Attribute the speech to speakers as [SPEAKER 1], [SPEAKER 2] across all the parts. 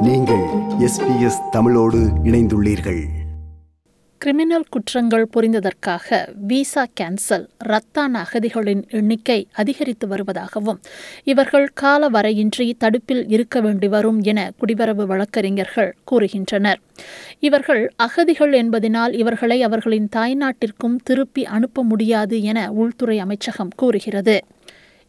[SPEAKER 1] நீங்கள் எஸ்பிஎஸ் தமிழோடு இணைந்துள்ளீர்கள்.
[SPEAKER 2] கிரிமினல் குற்றங்கள் புரிந்ததற்காக விசா கேன்சல் ரத்தான அகதிகளின் எண்ணிக்கை அதிகரித்து வருவதாகவும் இவர்கள் கால வரையின்றி தடுப்பில் இருக்க வேண்டி வரும் என குடிவரவு வழக்கறிஞர்கள் கூறுகின்றனர். இவர்கள் அகதிகள் என்பதனால் இவர்களை அவர்களின் தாய்நாட்டிற்கும் திருப்பி அனுப்ப முடியாது என உள்துறை அமைச்சகம் கூறுகிறது.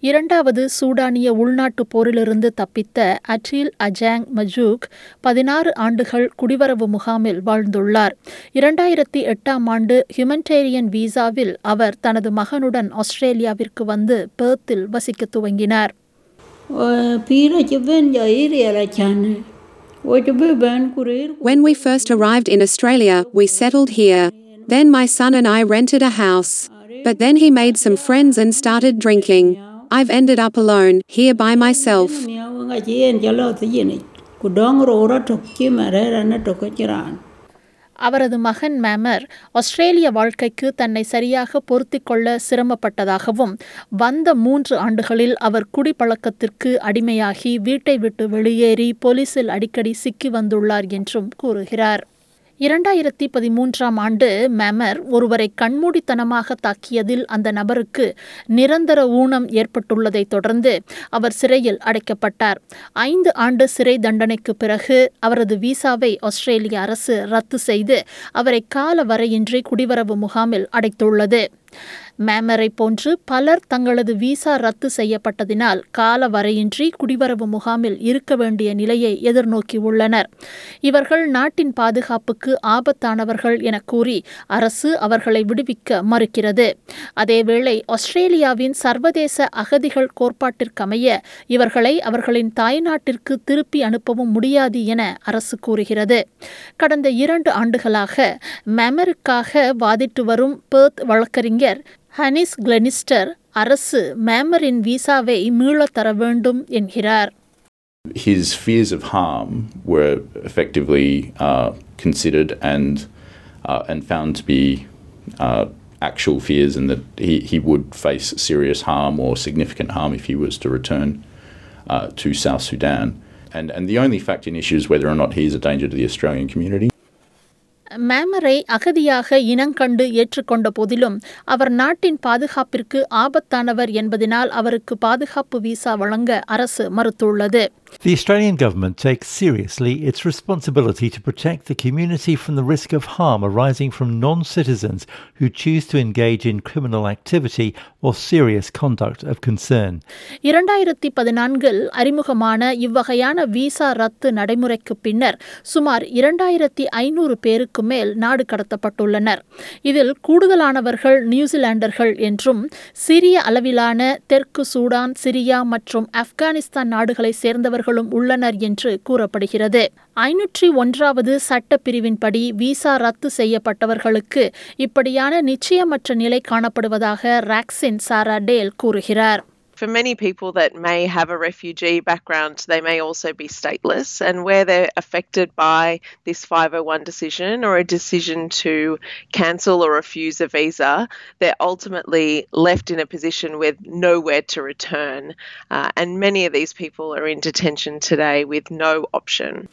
[SPEAKER 2] இரண்டாவது சூடானிய உள்நாட்டுப் போரிலிருந்து தப்பித்த அட்டீல் அஜாங் மஜூக் பதினாறு ஆண்டுகள் குடிவரவு முகாமில் வாழ்ந்துள்ளார் இரண்டாயிரத்தி எட்டாம் ஆண்டு ஹியூமனிடேரியன் வீசாவில் அவர் தனது மகனுடன் ஆஸ்திரேலியாவிற்கு வந்து பெர்த்தில் வசிக்க துவங்கினார்
[SPEAKER 3] pira ci ben jairi ala chane wo ci be ban kurir
[SPEAKER 4] When we first arrived in Australia, we settled here. Then my son and I rented a house. But then he made some friends and started drinking. I've ended up alone, here by myself.
[SPEAKER 2] அவரது மகன் மேமர் ஆஸ்திரேலிய வாழ்க்கைக்கு தன்னை சரியாக பொருத்திக் கொள்ள சிரமப்பட்டதாகவும் வந்த மூன்று ஆண்டுகளில் அவர் குடிப்பழக்கத்திற்கு அடிமையாகி வீட்டை விட்டு வெளியேறி போலீசில் அடிக்கடி சிக்கி வந்துள்ளார் என்றும் கூறுகிறார். இரண்டாயிரத்தி பதிமூன்றாம் ஆண்டு மேமர் ஒருவரை கண்மூடித்தனமாக தாக்கியதில் அந்த நபருக்கு நிரந்தர ஊனம் ஏற்பட்டுள்ளதைத் தொடர்ந்து அவர் சிறையில் அடைக்கப்பட்டார். ஐந்து ஆண்டு சிறை தண்டனைக்கு பிறகு அவரது விசாவை ஆஸ்திரேலிய அரசு ரத்து செய்து அவரை கால வரையின்றி குடிவரவு முகாமில் அடைத்துள்ளது. மேமரை போன்று பலர் தங்களது விசா ரத்து செய்யப்பட்டதினால் கால வரையின்றி குடிவரவு முகாமில் இருக்க வேண்டிய நிலையை எதிர்நோக்கியுள்ளனர் இவர்கள் நாட்டின் பாதுகாப்புக்கு ஆபத்தானவர்கள் என கூறி அரசு அவர்களை விடுவிக்க மறுக்கிறது. அதேவேளை ஆஸ்திரேலியாவின் சர்வதேச அகதிகள் கோட்பாட்டிற்கமைய இவர்களை அவர்களின் தாய்நாட்டிற்கு திருப்பி அனுப்பவும் முடியாது என அரசு கூறுகிறது. கடந்த இரண்டு ஆண்டுகளாக மேமருக்காக வாதிட்டு வரும் பேர்த் வழக்கறிஞர் ஹனிஸ் கிளெனிஸ்டர் அரசு மேமரின் விசாவை மீளத் தர வேண்டும் என்கிறார்
[SPEAKER 5] his fears of harm were effectively uh, considered and uh, and found to be uh, actual fears, and that he, he would face serious harm or significant harm if he was to return uh, to South Sudan. And and the only fact in issue is whether or not he is a danger to the Australian community.
[SPEAKER 2] மேமரை அகதியாக இனங்கண்டு ஏற்றுக்கொண்ட போதிலும் அவர் நாட்டின் பாதுகாப்பிற்கு ஆபத்தானவர் என்பதனால் அவருக்கு பாதுகாப்பு visa வழங்க அரசு மறுத்துள்ளது.
[SPEAKER 6] The Australian Government takes seriously its responsibility to protect the community from the risk of harm arising from non citizens who choose to engage in criminal activity or serious conduct of concern.
[SPEAKER 2] இரண்டாயிரத்தி பதினான்கில் அறிமுகமான இவ்வகையான visa ரத்து நடைமுறைக்கு பின்னர் சுமார் இரண்டாயிரத்தி ஐநூறு பேருக்கு மேல் நாடு கடத்தப்பட்டுள்ளனர் இதில் கூடுதலானவர்கள் நியூசிலாண்டர்கள் என்றும் சிறிய அளவிலான தெற்கு சூடான் சிரியா மற்றும் ஆப்கானிஸ்தான் நாடுகளை சேர்ந்தவர்களும் உள்ளனர் என்று கூறப்படுகிறது. ஐநூற்றி ஒன்றாவது சட்ட பிரிவின்படி விசா ரத்து செய்யப்பட்டவர்களுக்கு இப்படியான நிச்சயமற்ற நிலை காணப்படுவதாக ராக்சின் சாரா டேல் கூறுகிறார்.
[SPEAKER 7] For many people that may have a refugee background, they may also be stateless. And where they're affected by this 501 decision or a decision to cancel or refuse a visa, they're ultimately left in a position with nowhere to return. Uh, and many of these people are in detention today with no option.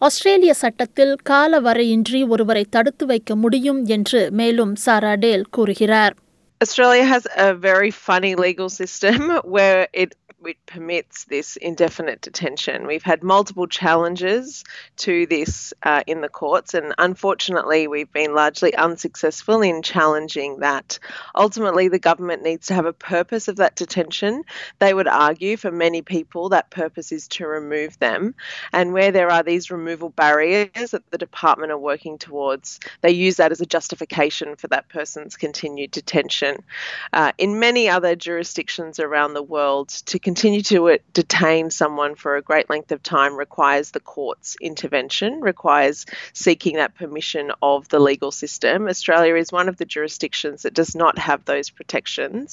[SPEAKER 2] ஆஸ்திரேலிய சட்டத்தில் கால வரையின்றி ஒருவரை தடுத்து வைக்க முடியும் என்று மேலும் Sarah Dale கூறுகிறார்
[SPEAKER 7] Australia has a very funny legal system where it it permits this indefinite detention. We've had multiple challenges to this uh, in the courts, and unfortunately, we've been largely unsuccessful in challenging that. Ultimately, the government needs to have a purpose of that detention. They would argue for many people that purpose is to remove them, and where there are these removal barriers that the department are working towards, they use that as a justification for that person's continued detention. Uh, in many other jurisdictions around the world, to continue to uh, detain someone for a great length of time requires the court's intervention, requires seeking that permission of the legal system. Australia is one of the jurisdictions that does not have those protections.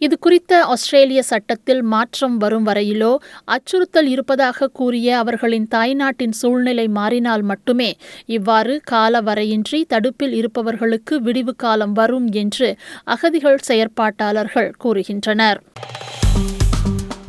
[SPEAKER 2] இது குறித்த ஆஸ்திரேலிய சட்டத்தில் மாற்றம் வரும் வரையிலோ அச்சுறுத்தல் இருப்பதாக கூறிய அவர்களின் தாய்நாட்டின் சூழ்நிலை மாறினால் மட்டுமே இவ்வாறு கால வரையின்றி தடுப்பில் இருப்பவர்களுக்கு விடிவு காலம் வரும் என்று அகதிகள் செயற்பாட்டாளர்கள் கூறுகின்றனர்